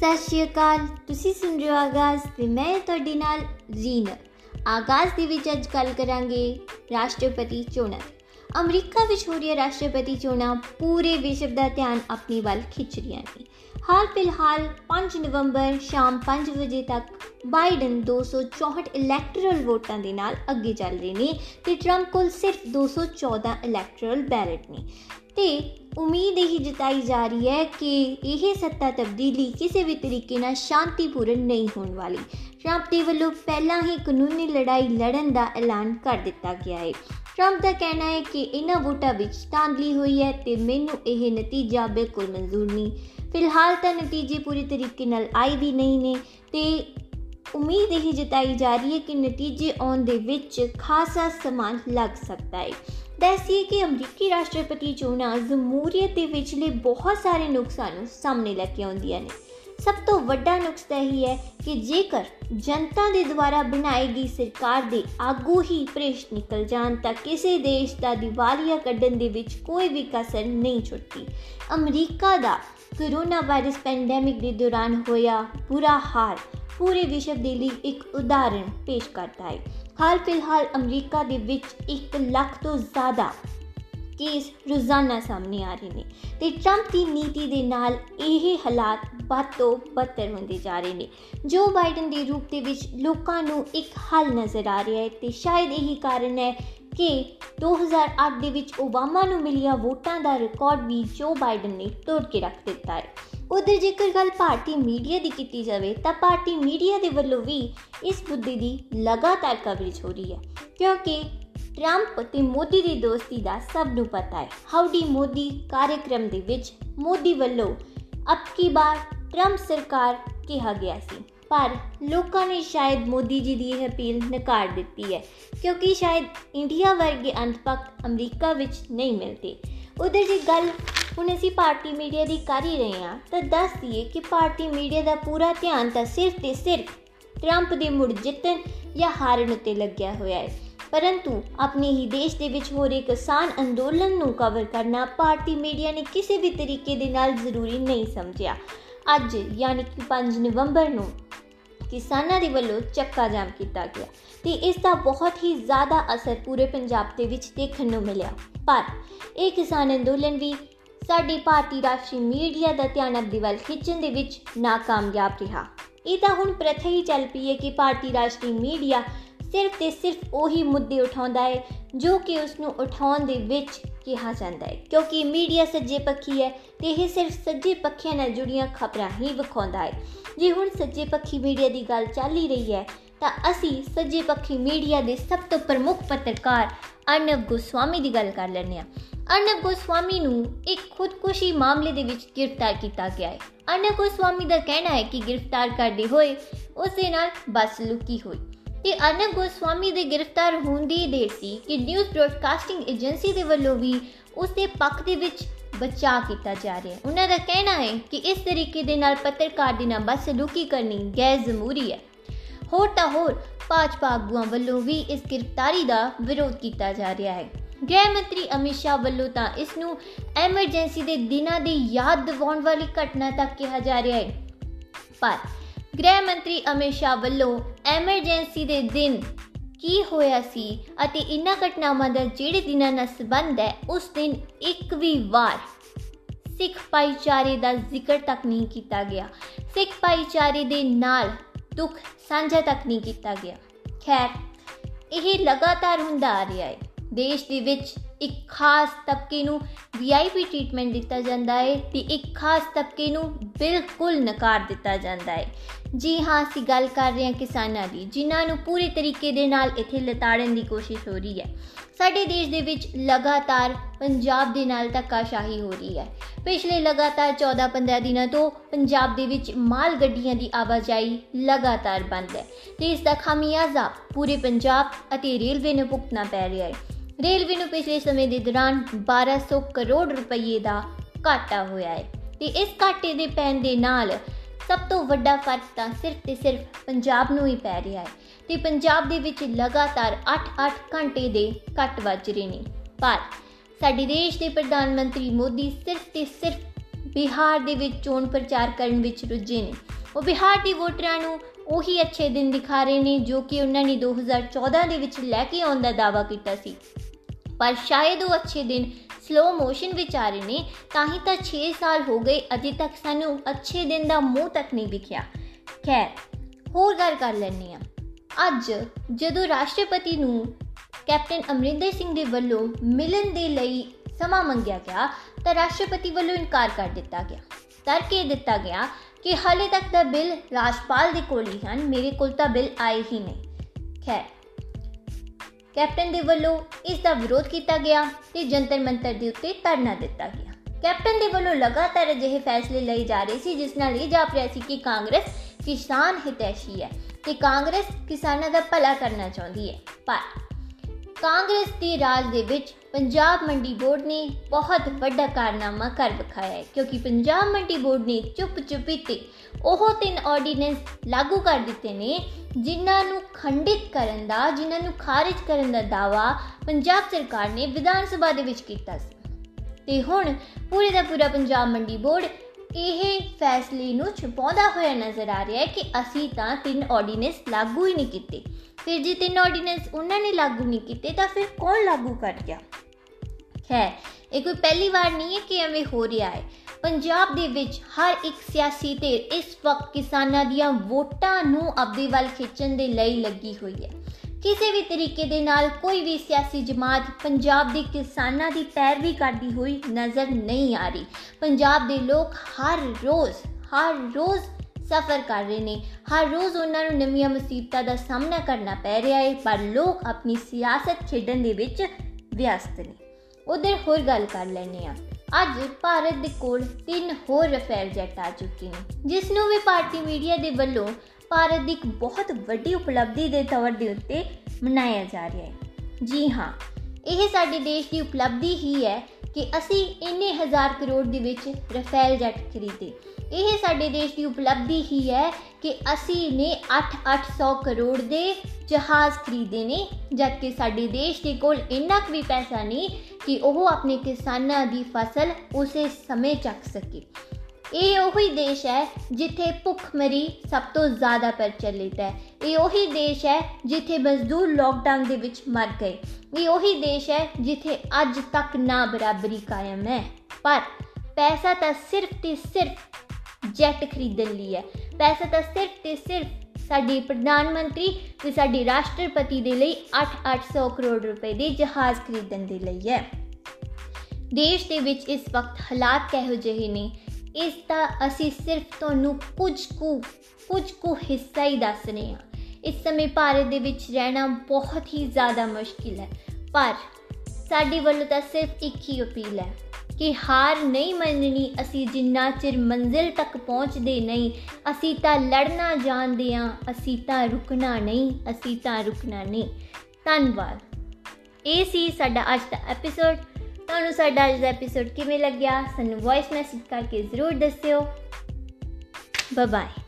ਸਤਿ ਸ਼੍ਰੀ ਅਕਾਲ। ਤੁਸੀਂ ਸੁਣ ਰਹੇ ਹੋ ਆਗਾਜ਼ ਤੇ ਮੈਂ ਤੁਹਾਡੇ ਨਾਲ ਰੀਨ। ਆਗਾਜ਼ ਦੇ ਵਿੱਚ ਅੱਜ ਗੱਲ ਕਰਾਂਗੇ ਰਾਸ਼ਟਰਪਤੀ ਚੋਣਾਂ ਅਮਰੀਕਾ ਵਿੱਚ ਹੋ ਰਹੀਆਂ ਰਾਸ਼ਟਰਪਤੀ ਚੋਣਾਂ ਪੂਰੇ ਵਿਸ਼ਵ ਦਾ ਧਿਆਨ ਆਪਣੀ ਵੱਲ ਖਿੱਚ ਰਹੀਆਂ ਨੇ। ਹਾਲ ਫਿਲਹਾਲ 5 ਨਵੰਬਰ ਸ਼ਾਮ 5 ਵਜੇ ਤੱਕ ਬਾਈਡਨ 264 ਇਲੈਕਟਰਲ ਵੋਟਾਂ ਦੇ ਨਾਲ ਅੱਗੇ ਚੱਲ ਰਹੇ ਨੇ ਤੇ ਟਰੰਪ ਕੋਲ ਸਿਰਫ 214 ਇਲੈਕਟਰਲ ਬੈਲਟ ਨੇ। ਤੇ ਉਮੀਦ ਇਹ ਜਤਾਈ ਜਾ ਰਹੀ ਹੈ ਕਿ ਇਹ ਸੱਤਾ ਤਬਦੀਲੀ ਕਿਸੇ ਵੀ ਤਰੀਕੇ ਨਾਲ ਸ਼ਾਂਤੀਪੂਰਨ ਨਹੀਂ ਹੋਣ ਵਾਲੀ। ਟਰੰਪ ਦੇ ਵੱਲੋਂ ਪਹਿਲਾਂ ਹੀ ਕਾਨੂੰਨੀ ਲੜਾਈ ਲੜਨ ਦਾ ਐਲਾਨ ਕਰ ਦਿੱਤਾ ਗਿਆ ਹੈ। ਟਰੰਪ ਦਾ ਕਹਿਣਾ ਹੈ ਕਿ ਇਹਨਾਂ ਵੋਟਾਂ ਵਿੱਚ ਤਾਂਦਲੀ ਹੋਈ ਹੈ ਤੇ ਮੈਨੂੰ ਇਹ ਨਤੀਜਾ ਬਿਲਕੁਲ ਮਨਜ਼ੂਰ ਨਹੀਂ। ਫਿਲਹਾਲ ਤਾਂ ਨਤੀਜੇ ਪੂਰੀ ਤਰੀਕੇ ਨਾਲ ਆਈ ਵੀ ਨਹੀਂ ਨੇ ਤੇ ਉਮੀਦ ਇਹ ਜਤਾਈ ਜਾ ਰਹੀ ਹੈ ਕਿ ਨਤੀਜੇ ਆਉਣ ਦੇ ਵਿੱਚ ਖਾਸਾ ਸਮਾਂ ਲੱਗ ਸਕਦਾ ਹੈ। ਦੱਸੀਏ ਕਿ ਅਮਰੀਕੀ ਰਾਸ਼ਟਰਪਤੀ ਚੋਣਾਂ ਜਮਹੂਰੀਅਤ ਦੇ ਵਿਚਲੇ ਬਹੁਤ ਸਾਰੇ ਨੁਕਸਾਨ ਨੂੰ ਸਾਹਮਣੇ ਲੈ ਕੇ ਆਉਂਦੀਆਂ ਨੇ। ਸਭ ਤੋਂ ਵੱਡਾ ਨੁਕਸ ਤਾਂ ਇਹ ਹੈ ਕਿ ਜੇਕਰ ਜਨਤਾ ਦੇ ਦੁਆਰਾ ਬਣਾਈ ਗਈ ਸਰਕਾਰ ਦੇ ਆਗੂ ਹੀ ਭ੍ਰਿਸ਼ਟ ਨਿਕਲ ਜਾਣ ਤਾਂ ਕਿਸੇ ਦੇਸ਼ ਦਾ ਦਿਵਾਲੀਆ ਕੱਢਣ ਦੇ ਵਿੱਚ ਕੋਈ ਵੀ ਕਸਰ ਨਹੀਂ ਛੁੱਟਦੀ। ਅਮਰੀਕਾ ਦਾ ਕੋਰੋਨਾ ਵਾਇਰਸ ਪੈਂਡੈਮਿਕ ਦੇ ਦੌਰਾਨ ਹੋਇਆ ਬੁਰਾ ਹਾਲ ਪੂਰੇ ਵਿਸ਼ਵ ਦੇ ਲਈ ਇੱਕ ਉਦਾਹਰਣ ਪੇਸ਼ ਕਰਦਾ ਹੈ। ਹਾਲ ਫਿਲਹਾਲ ਅਮਰੀਕਾ ਦੇ ਵਿੱਚ 1 ਲੱਖ ਤੋਂ ਜ਼ਿਆਦਾ ਕੇਸ ਰੋਜ਼ਾਨਾ ਸਾਹਮਣੇ ਆ ਰਹੇ ਨੇ ਤੇ ਟਰੰਪ ਦੀ ਨੀਤੀ ਦੇ ਨਾਲ ਇਹ ਹਾਲਾਤ ਬਾਤੋਂ ਬੱਤਰ ਹੁੰਦੇ ਜਾ ਰਹੇ ਨੇ। ਜੋ ਬਾਈਡਨ ਦੇ ਰੂਪ ਦੇ ਵਿੱਚ ਲੋਕਾਂ ਨੂੰ ਇੱਕ ਹੱਲ ਨਜ਼ਰ ਆ ਰਿਹਾ ਹੈ ਤੇ ਸ਼ਾਇਦ ਇਹੀ ਕਾਰਨ ਹੈ ਕਿ 2008 ਦੇ ਵਿੱਚ ਓਬਾਮਾ ਨੂੰ ਮਿਲੀਆਂ ਵੋਟਾਂ ਦਾ ਰਿਕਾਰਡ ਵੀ ਜੋ ਬਾਈਡਨ ਨੇ ਤੋੜ ਕੇ ਰੱਖ ਦਿੱਤਾ ਹੈ। ਉਧਰ ਜੇਕਰ ਗੱਲ ਭਾਰਤੀ ਮੀਡੀਆ ਦੀ ਕੀਤੀ ਜਾਵੇ ਤਾਂ ਭਾਰਤੀ ਮੀਡੀਆ ਦੇ ਵੱਲੋਂ ਵੀ ਇਸ ਮੁੱਦੇ ਦੀ ਲਗਾਤਾਰ ਕਵਰੇਜ ਹੋ ਰਹੀ ਹੈ, ਕਿਉਂਕਿ ਟਰੰਪ ਤੇ ਮੋਦੀ ਦੀ ਦੋਸਤੀ ਦਾ ਸਭ ਨੂੰ ਪਤਾ ਹੈ। ਹਾਊਡੀ ਮੋਦੀ ਕਾਰਜਕ੍ਰਮ ਦੇ ਵਿੱਚ ਮੋਦੀ ਵੱਲੋਂ ਅਬ ਕੀ ਬਾਰ ਟਰੰਪ ਸਰਕਾਰ ਕਿਹਾ ਗਿਆ ਸੀ। ਪਰ ਲੋਕਾਂ ਨੇ ਸ਼ਾਇਦ ਮੋਦੀ ਜੀ ਦੀ ਇਹ ਅਪੀਲ ਨਕਾਰ ਦਿੱਤੀ ਹੈ, ਕਿਉਂਕਿ ਸ਼ਾਇਦ ਇੰਡੀਆ ਵਰਗੇ ਅੰਤਪਕ ਅਮਰੀਕਾ ਵਿੱਚ ਨਹੀਂ ਮਿਲਦੇ। ਉਧਰ ਜੀ ਗੱਲ, ਹੁਣ ਅਸੀਂ ਭਾਰਤੀ ਮੀਡੀਆ ਦੀ ਕਰ ਹੀ ਰਹੇ ਹਾਂ, ਤਾਂ ਦੱਸ ਦਈਏ ਕਿ ਭਾਰਤੀ ਮੀਡੀਆ ਦਾ ਪੂਰਾ ਧਿਆਨ ਤਾਂ ਸਿਰਫ ਤੇ ਸਿਰਫ ਟਰੰਪ ਦੇ ਮੁੜ ਜਿੱਤਣ ਜਾਂ ਹਾਰਨ ਉੱਤੇ ਲੱਗਿਆ ਹੋਇਆ ਹੈ। ਪਰੰਤੂ ਆਪਣੇ ਹੀ ਦੇਸ਼ ਦੇ ਵਿੱਚ ਹੋ ਰਹੇ ਕਿਸਾਨ ਅੰਦੋਲਨ ਨੂੰ ਕਵਰ ਕਰਨਾ ਭਾਰਤੀ ਮੀਡੀਆ ਨੇ ਕਿਸੇ ਵੀ ਤਰੀਕੇ ਦੇ ਨਾਲ ਜ਼ਰੂਰੀ ਨਹੀਂ ਸਮਝਿਆ। ਅੱਜ ਯਾਨੀ ਕਿ 5 ਨਵੰਬਰ ਨੂੰ ਕਿਸਾਨਾਂ ਦੇ ਵੱਲੋਂ ਚੱਕਾ ਜਾਮ ਕੀਤਾ ਗਿਆ ਤੇ ਇਸ ਦਾ ਬਹੁਤ ਹੀ ਜ਼ਿਆਦਾ ਅਸਰ ਪੂਰੇ ਪੰਜਾਬ ਦੇ ਵਿੱਚ ਦੇਖਣ ਨੂੰ ਮਿਲਿਆ। ਪਰ ਇਹ ਕਿਸਾਨ ਅੰਦੋਲਨ ਵੀ ਸਾਡੀ ਭਾਰਤੀ ਰਾਸ਼ਟਰੀ ਮੀਡੀਆ ਦਾ ਧਿਆਨ ਆਪਣੀ ਵੱਲ ਖਿੱਚਣ ਦੇ ਵਿੱਚ ਨਾਕਾਮਯਾਬ ਰਿਹਾ। ਇਹ ਤਾਂ ਹੁਣ ਪ੍ਰਥਾ ਹੀ ਚੱਲ ਪਈ ਹੈ ਕਿ ਭਾਰਤੀ ਰਾਸ਼ਟਰੀ ਮੀਡੀਆ ਸਿਰਫ ਤੇ ਸਿਰਫ ਉਹੀ ਮੁੱਦੇ ਉਠਾਉਂਦਾ ਹੈ, ਜੋ ਕਿ ਉਸ ਨੂੰ ਉਠਾਉਣ ਦੇ ਵਿੱਚ ਕਿਹਾ ਜਾਂਦਾ ਹੈ। ਕਿਉਂਕਿ ਮੀਡੀਆ ਸੱਜੇ ਪੱਖੀ ਹੈ ਤੇ ਇਹ ਸਿਰਫ ਸੱਜੇ ਪੱਖੀਆਂ ਨਾਲ ਜੁੜੀਆਂ ਖਬਰਾਂ ਹੀ ਵਿਖਾਉਂਦਾ ਹੈ। ਜੇ ਹੁਣ ਸੱਜੇ ਪੱਖੀ ਮੀਡੀਆ ਦੀ ਗੱਲ ਚੱਲ ਹੀ ਰਹੀ ਹੈ, ਤਾਂ ਅਸੀਂ ਸੱਜੇ ਪੱਖੀ ਮੀਡੀਆ ਦੇ ਸਭ ਤੋਂ ਪ੍ਰਮੁੱਖ ਪੱਤਰਕਾਰ ਅਰਨਵ ਗੋਸਵਾਮੀ ਦੀ ਗੱਲ ਕਰ ਲੈਂਦੇ ਹਾਂ। ਅਰਨਵ ਗੋਸਵਾਮੀ ਨੂੰ ਇੱਕ ਖੁਦਕੁਸ਼ੀ ਮਾਮਲੇ ਦੇ ਵਿੱਚ ਗ੍ਰਿਫਤਾਰ ਕੀਤਾ ਗਿਆ ਹੈ। ਅਰਨਵ ਗੋਸਵਾਮੀ ਦਾ ਕਹਿਣਾ ਹੈ ਕਿ ਗ੍ਰਿਫਤਾਰ ਕਰਦੇ ਹੋਏ ਉਸ ਦੇ ਨਾਲ ਬਸ ਲੁਕੀ ਹੋਈ। ਤੇ ਅਰਨਬ ਗੋਸਵਾਮੀ ਦੇ ਗ੍ਰਿਫਤਾਰ ਹੋਣ ਦੀ ਦੇਰ ਸੀ ਕਿ ਨਿਊਜ਼ ਬ੍ਰਾਡਕਾਸਟਿੰਗ ਏਜੰਸੀ ਦੇ ਵੱਲੋਂ ਵੀ ਉਸ ਦੇ ਪੱਖ ਦੇ ਵਿੱਚ ਬਚਾ ਕੀਤਾ ਜਾ ਰਿਹਾ ਹੈ। ਉਹਨਾਂ ਦਾ ਕਹਿਣਾ ਹੈ ਕਿ ਇਸ ਤਰੀਕੇ ਦੇ ਨਾਲ ਪੱਤਰਕਾਰ ਦੀ ਨਾਲ ਬਦਸਲੂਕੀ ਕਰਨੀ ਗੈਰ ਜ਼ਮੂਰੀ ਹੈ। ਹੋਰ ਤਾਂ ਹੋਰ, ਭਾਜਪਾ ਆਗੂਆਂ ਵੱਲੋਂ ਵੀ ਇਸ ਗ੍ਰਿਫਤਾਰੀ ਦਾ ਵਿਰੋਧ ਕੀਤਾ ਜਾ ਰਿਹਾ ਹੈ। ਗ੍ਰਹਿ ਮੰਤਰੀ ਅਮਿਤ ਸ਼ਾਹ ਵੱਲੋਂ ਤਾਂ ਇਸ ਨੂੰ ਐਮਰਜੈਂਸੀ ਦੇ ਦਿਨਾਂ ਦੀ ਯਾਦ ਦਿਵਾਉਣ ਵਾਲੀ ਘਟਨਾ ਤੱਕ ਕਿਹਾ ਜਾ ਰਿਹਾ ਹੈ। ਪਰ ਗ੍ਰਹਿ ਮੰਤਰੀ ਅਮਿਤ ਸ਼ਾਹ ਵੱਲੋਂ ਐਮਰਜੈਂਸੀ ਦੇ ਦਿਨ ਕੀ ਹੋਇਆ ਸੀ ਅਤੇ ਇਨ੍ਹਾਂ ਘਟਨਾਵਾਂ ਦਾ ਜਿਹੜੇ ਦਿਨਾਂ ਨਾਲ ਸੰਬੰਧ ਹੈ, ਉਸ ਦਿਨ ਇੱਕ ਵੀ ਵਾਰ ਸਿੱਖ ਭਾਈਚਾਰੇ ਦਾ ਜ਼ਿਕਰ ਤੱਕ ਨਹੀਂ ਕੀਤਾ ਗਿਆ। ਸਿੱਖ ਭਾਈਚਾਰੇ ਦੇ ਨਾਲ ਦੁੱਖ ਸਾਂਝਾ ਤੱਕ ਨਹੀਂ ਕੀਤਾ ਗਿਆ। ਖੈਰ, ਇਹ ਲਗਾਤਾਰ ਹੁੰਦਾ ਆ ਰਿਹਾ ਹੈ। ਦੇਸ਼ ਦੇ ਵਿੱਚ ਇੱਕ ਖਾਸ ਤਬਕੇ ਨੂੰ ਵੀਆਈਪੀ ਟ੍ਰੀਟਮੈਂਟ ਦਿੱਤਾ ਜਾਂਦਾ ਹੈ ਤੇ ਇੱਕ ਖਾਸ ਤਬਕੇ ਨੂੰ ਬਿਲਕੁਲ ਨਕਾਰ ਦਿੱਤਾ ਜਾਂਦਾ ਹੈ। ਜੀ ਹਾਂ, ਅਸੀਂ ਗੱਲ ਕਰ ਰਹੇ ਹਾਂ ਕਿਸਾਨਾਂ ਦੀ, ਜਿਨ੍ਹਾਂ ਨੂੰ ਪੂਰੇ ਤਰੀਕੇ ਦੇ ਨਾਲ ਇੱਥੇ ਲਤਾੜਨ ਦੀ ਕੋਸ਼ਿਸ਼ ਹੋ ਰਹੀ ਹੈ। ਸਾਡੇ ਦੇਸ਼ ਦੇ ਵਿੱਚ ਲਗਾਤਾਰ ਪੰਜਾਬ ਦੇ ਨਾਲ ਧੱਕਾਸ਼ਾਹੀ ਹੋ ਰਹੀ ਹੈ। ਪਿਛਲੇ ਲਗਾਤਾਰ 14-15 ਦਿਨਾਂ ਤੋਂ ਪੰਜਾਬ ਦੇ ਵਿੱਚ ਮਾਲ ਗੱਡੀਆਂ ਦੀ ਆਵਾਜਾਈ ਲਗਾਤਾਰ ਬੰਦ ਹੈ ਤੇ ਇਸ ਦਾ ਖਾਮਿਆਜ਼ਾ ਪੂਰੇ ਪੰਜਾਬ ਅਤੇ ਰੇਲਵੇ ਨੂੰ ਭੁਗਤਣਾ ਪੈ ਰਿਹਾ ਹੈ। ਰੇਲਵੇ ਨੂੰ ਪਿਛਲੇ ਸਮੇਂ ਦੇ ਦੌਰਾਨ 1200 ਕਰੋੜ ਰੁਪਏ ਦਾ ਘਾਟਾ ਹੋਇਆ ਹੈ ਤੇ ਇਸ ਘਾਟੇ ਦੇ ਪੈਣ ਦੇ ਨਾਲ ਸਭ ਤੋਂ ਵੱਡਾ ਫ਼ਰਕ ਤਾਂ ਸਿਰਫ ਤੇ ਸਿਰਫ ਪੰਜਾਬ ਨੂੰ ਹੀ ਪੈ ਰਿਹਾ ਹੈ ਤੇ ਪੰਜਾਬ ਦੇ ਵਿੱਚ ਲਗਾਤਾਰ 8-8 ਘੰਟੇ ਦੇ ਕੱਟ ਵੱਜ ਰਹੇ ਨੇ। ਪਰ ਸਾਡੇ ਦੇਸ਼ ਦੇ ਪ੍ਰਧਾਨ ਮੰਤਰੀ ਮੋਦੀ ਸਿਰਫ ਤੇ ਸਿਰਫ ਬਿਹਾਰ ਦੇ ਵਿੱਚ ਚੋਣ ਪ੍ਰਚਾਰ ਕਰਨ ਵਿੱਚ ਰੁੱਝੇ ਨੇ। ਉਹ ਬਿਹਾਰ ਦੀ ਵੋਟਰਾਂ ਨੂੰ ਉਹੀ ਅੱਛੇ ਦਿਨ ਦਿਖਾ ਰਹੇ ਨੇ ਜੋ ਕਿ ਉਹਨਾਂ ਨੇ 2014 ਦੇ ਵਿੱਚ ਲੈ ਕੇ ਆਉਣ ਦਾ ਦਾਅਵਾ ਕੀਤਾ ਸੀ। ਪਰ ਸ਼ਾਇਦ ਉਹ ਅੱਛੇ ਦਿਨ ਸਲੋ ਮੋਸ਼ਨ ਵਿੱਚ ਆ ਰਹੇ ਨੇ, ਤਾਂ ਹੀ ਤਾਂ 6 ਸਾਲ ਹੋ ਗਏ, ਅਜੇ ਤੱਕ ਸਾਨੂੰ ਅੱਛੇ ਦਿਨ ਦਾ ਮੂੰਹ ਤੱਕ ਨਹੀਂ ਵਿਖਿਆ ਖੈਰ, ਹੋਰ ਗੱਲ ਕਰ ਲੈਣੀ ਆ ਅੱਜ ਜਦੋਂ ਰਾਸ਼ਟਰਪਤੀ ਨੂੰ ਕੈਪਟਨ ਅਮਰਿੰਦਰ ਸਿੰਘ ਦੇ ਵੱਲੋਂ ਮਿਲਣ ਦੇ ਲਈ ਸਮਾਂ ਮੰਗਿਆ ਗਿਆ, ਤਾਂ ਰਾਸ਼ਟਰਪਤੀ ਵੱਲੋਂ ਇਨਕਾਰ ਕਰ ਦਿੱਤਾ ਗਿਆ। ਤਰਕੇ ਦਿੱਤਾ ਗਿਆ ਕਿ ਹਾਲੇ ਤੱਕ ਦਾ ਬਿੱਲ ਰਾਜਪਾਲ ਦੇ ਕੋਲ ਹੀ ਹਨ, ਮੇਰੇ ਕੋਲ ਤਾਂ ਬਿੱਲ ਆਏ ਹੀ ਨਹੀਂ ਖੈਰ ਕੈਪਟਨ ਦੇ ਵੱਲੋਂ ਇਸ ਦਾ ਵਿਰੋਧ ਕੀਤਾ ਗਿਆ ਤੇ ਜੰਤਰ ਮੰਤਰ ਦੇ ਉੱਤੇ ਧਰਨਾ ਦਿੱਤਾ ਗਿਆ। ਕੈਪਟਨ ਦੇ ਵੱਲੋਂ ਲਗਾਤਾਰ ਅਜਿਹੇ ਫੈਸਲੇ ਲਏ ਜਾ ਰਹੇ ਸੀ, ਜਿਸ ਨਾਲ ਇਹ ਜਾਪ ਰਿਹਾ ਸੀ ਕਿ ਕਾਂਗਰਸ ਕਿਸਾਨ ਹਿਤੈਸ਼ੀ ਹੈ ਤੇ ਕਾਂਗਰਸ ਕਿਸਾਨਾਂ ਦਾ ਭਲਾ ਕਰਨਾ ਚਾਹੁੰਦੀ ਹੈ। ਪਰ ਕਾਂਗਰਸ ਦੇ ਰਾਜ ਦੇ ਵਿੱਚ ਪੰਜਾਬ ਮੰਡੀ ਬੋਰਡ ਨੇ ਬਹੁਤ ਵੱਡਾ ਕਾਰਨਾਮਾ ਕਰ ਵਿਖਾਇਆ ਹੈ, ਕਿਉਂਕਿ ਪੰਜਾਬ ਮੰਡੀ ਬੋਰਡ ਨੇ ਚੁੱਪ ਚੁਪੀਤੇ ਉਹ ਤਿੰਨ ਆਰਡੀਨੈਂਸ ਲਾਗੂ ਕਰ ਦਿੱਤੇ ਨੇ, ਜਿਨ੍ਹਾਂ ਨੂੰ ਖੰਡਿਤ ਕਰਨ ਦਾ, ਜਿਨ੍ਹਾਂ ਨੂੰ ਖਾਰਜ ਕਰਨ ਦਾ ਦਾਵਾ ਪੰਜਾਬ ਸਰਕਾਰ ਨੇ ਵਿਧਾਨ ਸਭਾ ਦੇ ਵਿੱਚ ਕੀਤਾ ਸੀ। ਤੇ ਹੁਣ ਪੂਰੇ ਦਾ ਪੂਰਾ ਪੰਜਾਬ ਮੰਡੀ ਬੋਰਡ ਇਹ ਫੈਸਲੇ ਨੂੰ ਛੁਪਾਉਂਦਾ ਹੋਇਆ ਨਜ਼ਰ ਆ ਰਿਹਾ ਹੈ ਕਿ ਅਸੀਂ ਤਾਂ ਤਿੰਨ ਆਰਡੀਨੈਂਸ ਲਾਗੂ ਹੀ ਨਹੀਂ ਕੀਤੇ। ਫਿਰ ਜੇ ਤਿੰਨ ਆਰਡੀਨੈਂਸ ਉਹਨਾਂ ਨੇ ਲਾਗੂ ਨਹੀਂ ਕੀਤੇ, ਤਾਂ ਫਿਰ ਕੌਣ ਲਾਗੂ ਕਰ ਗਿਆ? ਖੈਰ, ਇਹ ਕੋਈ ਪਹਿਲੀ ਵਾਰ ਨਹੀਂ ਹੈ ਕਿ ਐਵੇਂ ਹੋ ਰਿਹਾ ਹੈ। ਪੰਜਾਬ ਦੇ ਵਿੱਚ ਹਰ ਇੱਕ ਸਿਆਸੀ ਧਿਰ ਇਸ ਵਕਤ ਕਿਸਾਨਾਂ ਦੀਆਂ ਵੋਟਾਂ ਨੂੰ ਆਪਦੇ ਵੱਲ ਖਿੱਚਣ ਦੇ ਲਈ ਲੱਗੀ ਹੋਈ ਹੈ। ਕਿਸੇ ਵੀ ਤਰੀਕੇ ਦੇ ਨਾਲ ਕੋਈ ਵੀ ਸਿਆਸੀ ਜਮਾਤ ਪੰਜਾਬ ਦੇ ਕਿਸਾਨਾਂ ਦੀ ਪੈਰਵੀ ਕਰਦੀ ਹੋਈ ਨਜ਼ਰ ਨਹੀਂ ਆ ਰਹੀ। ਪੰਜਾਬ ਦੇ ਲੋਕ ਹਰ ਰੋਜ਼ ਹਰ ਰੋਜ਼ ਸਫਰ ਕਰ ਰਹੇ ਨੇ। ਹਰ ਰੋਜ਼ ਉਹਨਾਂ ਨੂੰ ਨਵੀਆਂ ਮੁਸੀਬਤਾਂ ਦਾ ਸਾਹਮਣਾ ਕਰਨਾ ਪੈ ਰਿਹਾ ਹੈ, ਪਰ ਲੋਕ ਆਪਣੀ ਸਿਆਸਤ ਖੇਡਣ ਦੇ ਵਿੱਚ ਵਿਅਸਤ ਨੇ। ਉਧਰ ਹੋਰ ਗੱਲ ਕਰ ਲੈਨੇ ਆ ਅੱਜ ਭਾਰਤ ਦੇ ਕੋਲ ਤਿੰਨ ਹੋਰ ਰਫੇਲ ਜੈਟ ਆ ਚੁੱਕੇ ਨੇ, ਜਿਸ ਨੂੰ ਵੀ ਭਾਰਤੀ ਮੀਡੀਆ ਦੇ ਵੱਲੋਂ ਭਾਰਤ ਦੀ ਇੱਕ ਬਹੁਤ ਵੱਡੀ ਉਪਲਬਧੀ ਦੇ ਤੌਰ ਦੇ ਉੱਤੇ ਮਨਾਇਆ ਜਾ ਰਿਹਾ ਹੈ। ਜੀ ਹਾਂ, ਇਹ ਸਾਡੇ ਦੇਸ਼ ਦੀ ਉਪਲਬਧੀ ਹੀ ਹੈ ਕਿ ਅਸੀਂ ਇੰਨੇ ਹਜ਼ਾਰ ਕਰੋੜ ਦੇ ਵਿੱਚ ਰਫੇਲ ਜੈਟ ਖਰੀਦੇ। ਇਹ ਸਾਡੇ ਦੇਸ਼ ਦੀ ਉਪਲਬਧੀ ਹੀ ਹੈ ਕਿ ਅਸੀਂ ਨੇ 8-800 ਕਰੋੜ ਦੇ ਜਹਾਜ਼ ਖਰੀਦੇ ਨੇ, ਜਦਕਿ ਸਾਡੇ ਦੇਸ਼ ਦੇ ਕੋਲ ਇੰਨਾ ਵੀ ਪੈਸਾ ਨਹੀਂ ਕਿ ਉਹ ਆਪਣੇ ਕਿਸਾਨਾਂ ਦੀ ਫਸਲ ਉਸੇ ਸਮੇਂ ਚੱਕ ਸਕੇ। ਇਹ ਉਹੀ ਦੇਸ਼ ਹੈ ਜਿੱਥੇ ਭੁੱਖਮਰੀ ਸਭ ਤੋਂ ਜ਼ਿਆਦਾ ਪ੍ਰਚਲਿਤ ਹੈ। ਇਹ ਉਹੀ ਦੇਸ਼ ਹੈ ਜਿੱਥੇ ਮਜ਼ਦੂਰ ਲੋਕਡਾਊਨ ਦੇ ਵਿੱਚ ਮਰ ਗਏ। ਇਹ ਉਹੀ ਦੇਸ਼ ਹੈ ਜਿੱਥੇ ਅੱਜ ਤੱਕ ਨਾ ਬਰਾਬਰੀ ਕਾਇਮ ਹੈ। ਪਰ ਪੈਸਾ ਤਾਂ ਸਿਰਫ ਤੇ ਸਿਰਫ ਜੈਟ ਖਰੀਦਣ ਲਈ ਹੈ। ਪੈਸਾ ਤਾਂ ਸਿਰਫ ਤੇ ਸਿਰਫ ਸਾਡੀ ਪ੍ਰਧਾਨ ਮੰਤਰੀ ਤੇ ਸਾਡੀ ਰਾਸ਼ਟਰਪਤੀ ਦੇ ਲਈ 8-800 ਕਰੋੜ ਰੁਪਏ ਦੇ ਜਹਾਜ਼ ਖਰੀਦਣ ਦੇ ਲਈ ਹੈ। ਦੇਸ਼ ਦੇ ਵਿੱਚ ਇਸ ਵਕਤ ਹਾਲਾਤ ਕਿਹੋ ਜਿਹੇ ਨੇ? ਇਸ ਦਾ ਅਸੀਂ ਸਿਰਫ ਤੁਹਾਨੂੰ ਕੁਝ ਕੁ ਕੁਝ ਕੁ ਹਿੱਸਾ ਹੀ ਦੱਸ ਰਹੇ ਹਾਂ। ਇਸ ਸਮੇਂ ਭਾਰਤ ਦੇ ਵਿੱਚ ਰਹਿਣਾ ਬਹੁਤ ਹੀ ਜ਼ਿਆਦਾ ਮੁਸ਼ਕਿਲ ਹੈ, ਪਰ ਸਾਡੀ ਵੱਲੋਂ ਤਾਂ ਸਿਰਫ ਇੱਕ ਹੀ ਅਪੀਲ ਹੈ ਕਿ ਹਾਰ ਨਹੀਂ ਮੰਨਣੀ, ਅਸੀਂ ਜਿੰਨਾ ਚਿਰ ਮੰਜ਼ਿਲ ਤੱਕ ਪਹੁੰਚਦੇ ਨਹੀਂ, ਅਸੀਂ ਤਾਂ ਲੜਨਾ ਜਾਣਦੇ ਹਾਂ, ਅਸੀਂ ਤਾਂ ਰੁਕਣਾ ਨਹੀਂ, ਅਸੀਂ ਤਾਂ ਰੁਕਣਾ ਨਹੀਂ। ਧੰਨਵਾਦ। ਇਹ ਸੀ ਸਾਡਾ ਅੱਜ ਦਾ ਐਪੀਸੋਡ ਤੁਹਾਨੂੰ ਸਾਡਾ ਅੱਜ ਦਾ ਐਪੀਸੋਡ ਕਿਵੇਂ ਲੱਗਿਆ? ਸਾਨੂੰ ਵੌਇਸ ਮੈਸੇਜ ਕਰਕੇ ਜ਼ਰੂਰ ਦੱਸਿਓ। Bye bye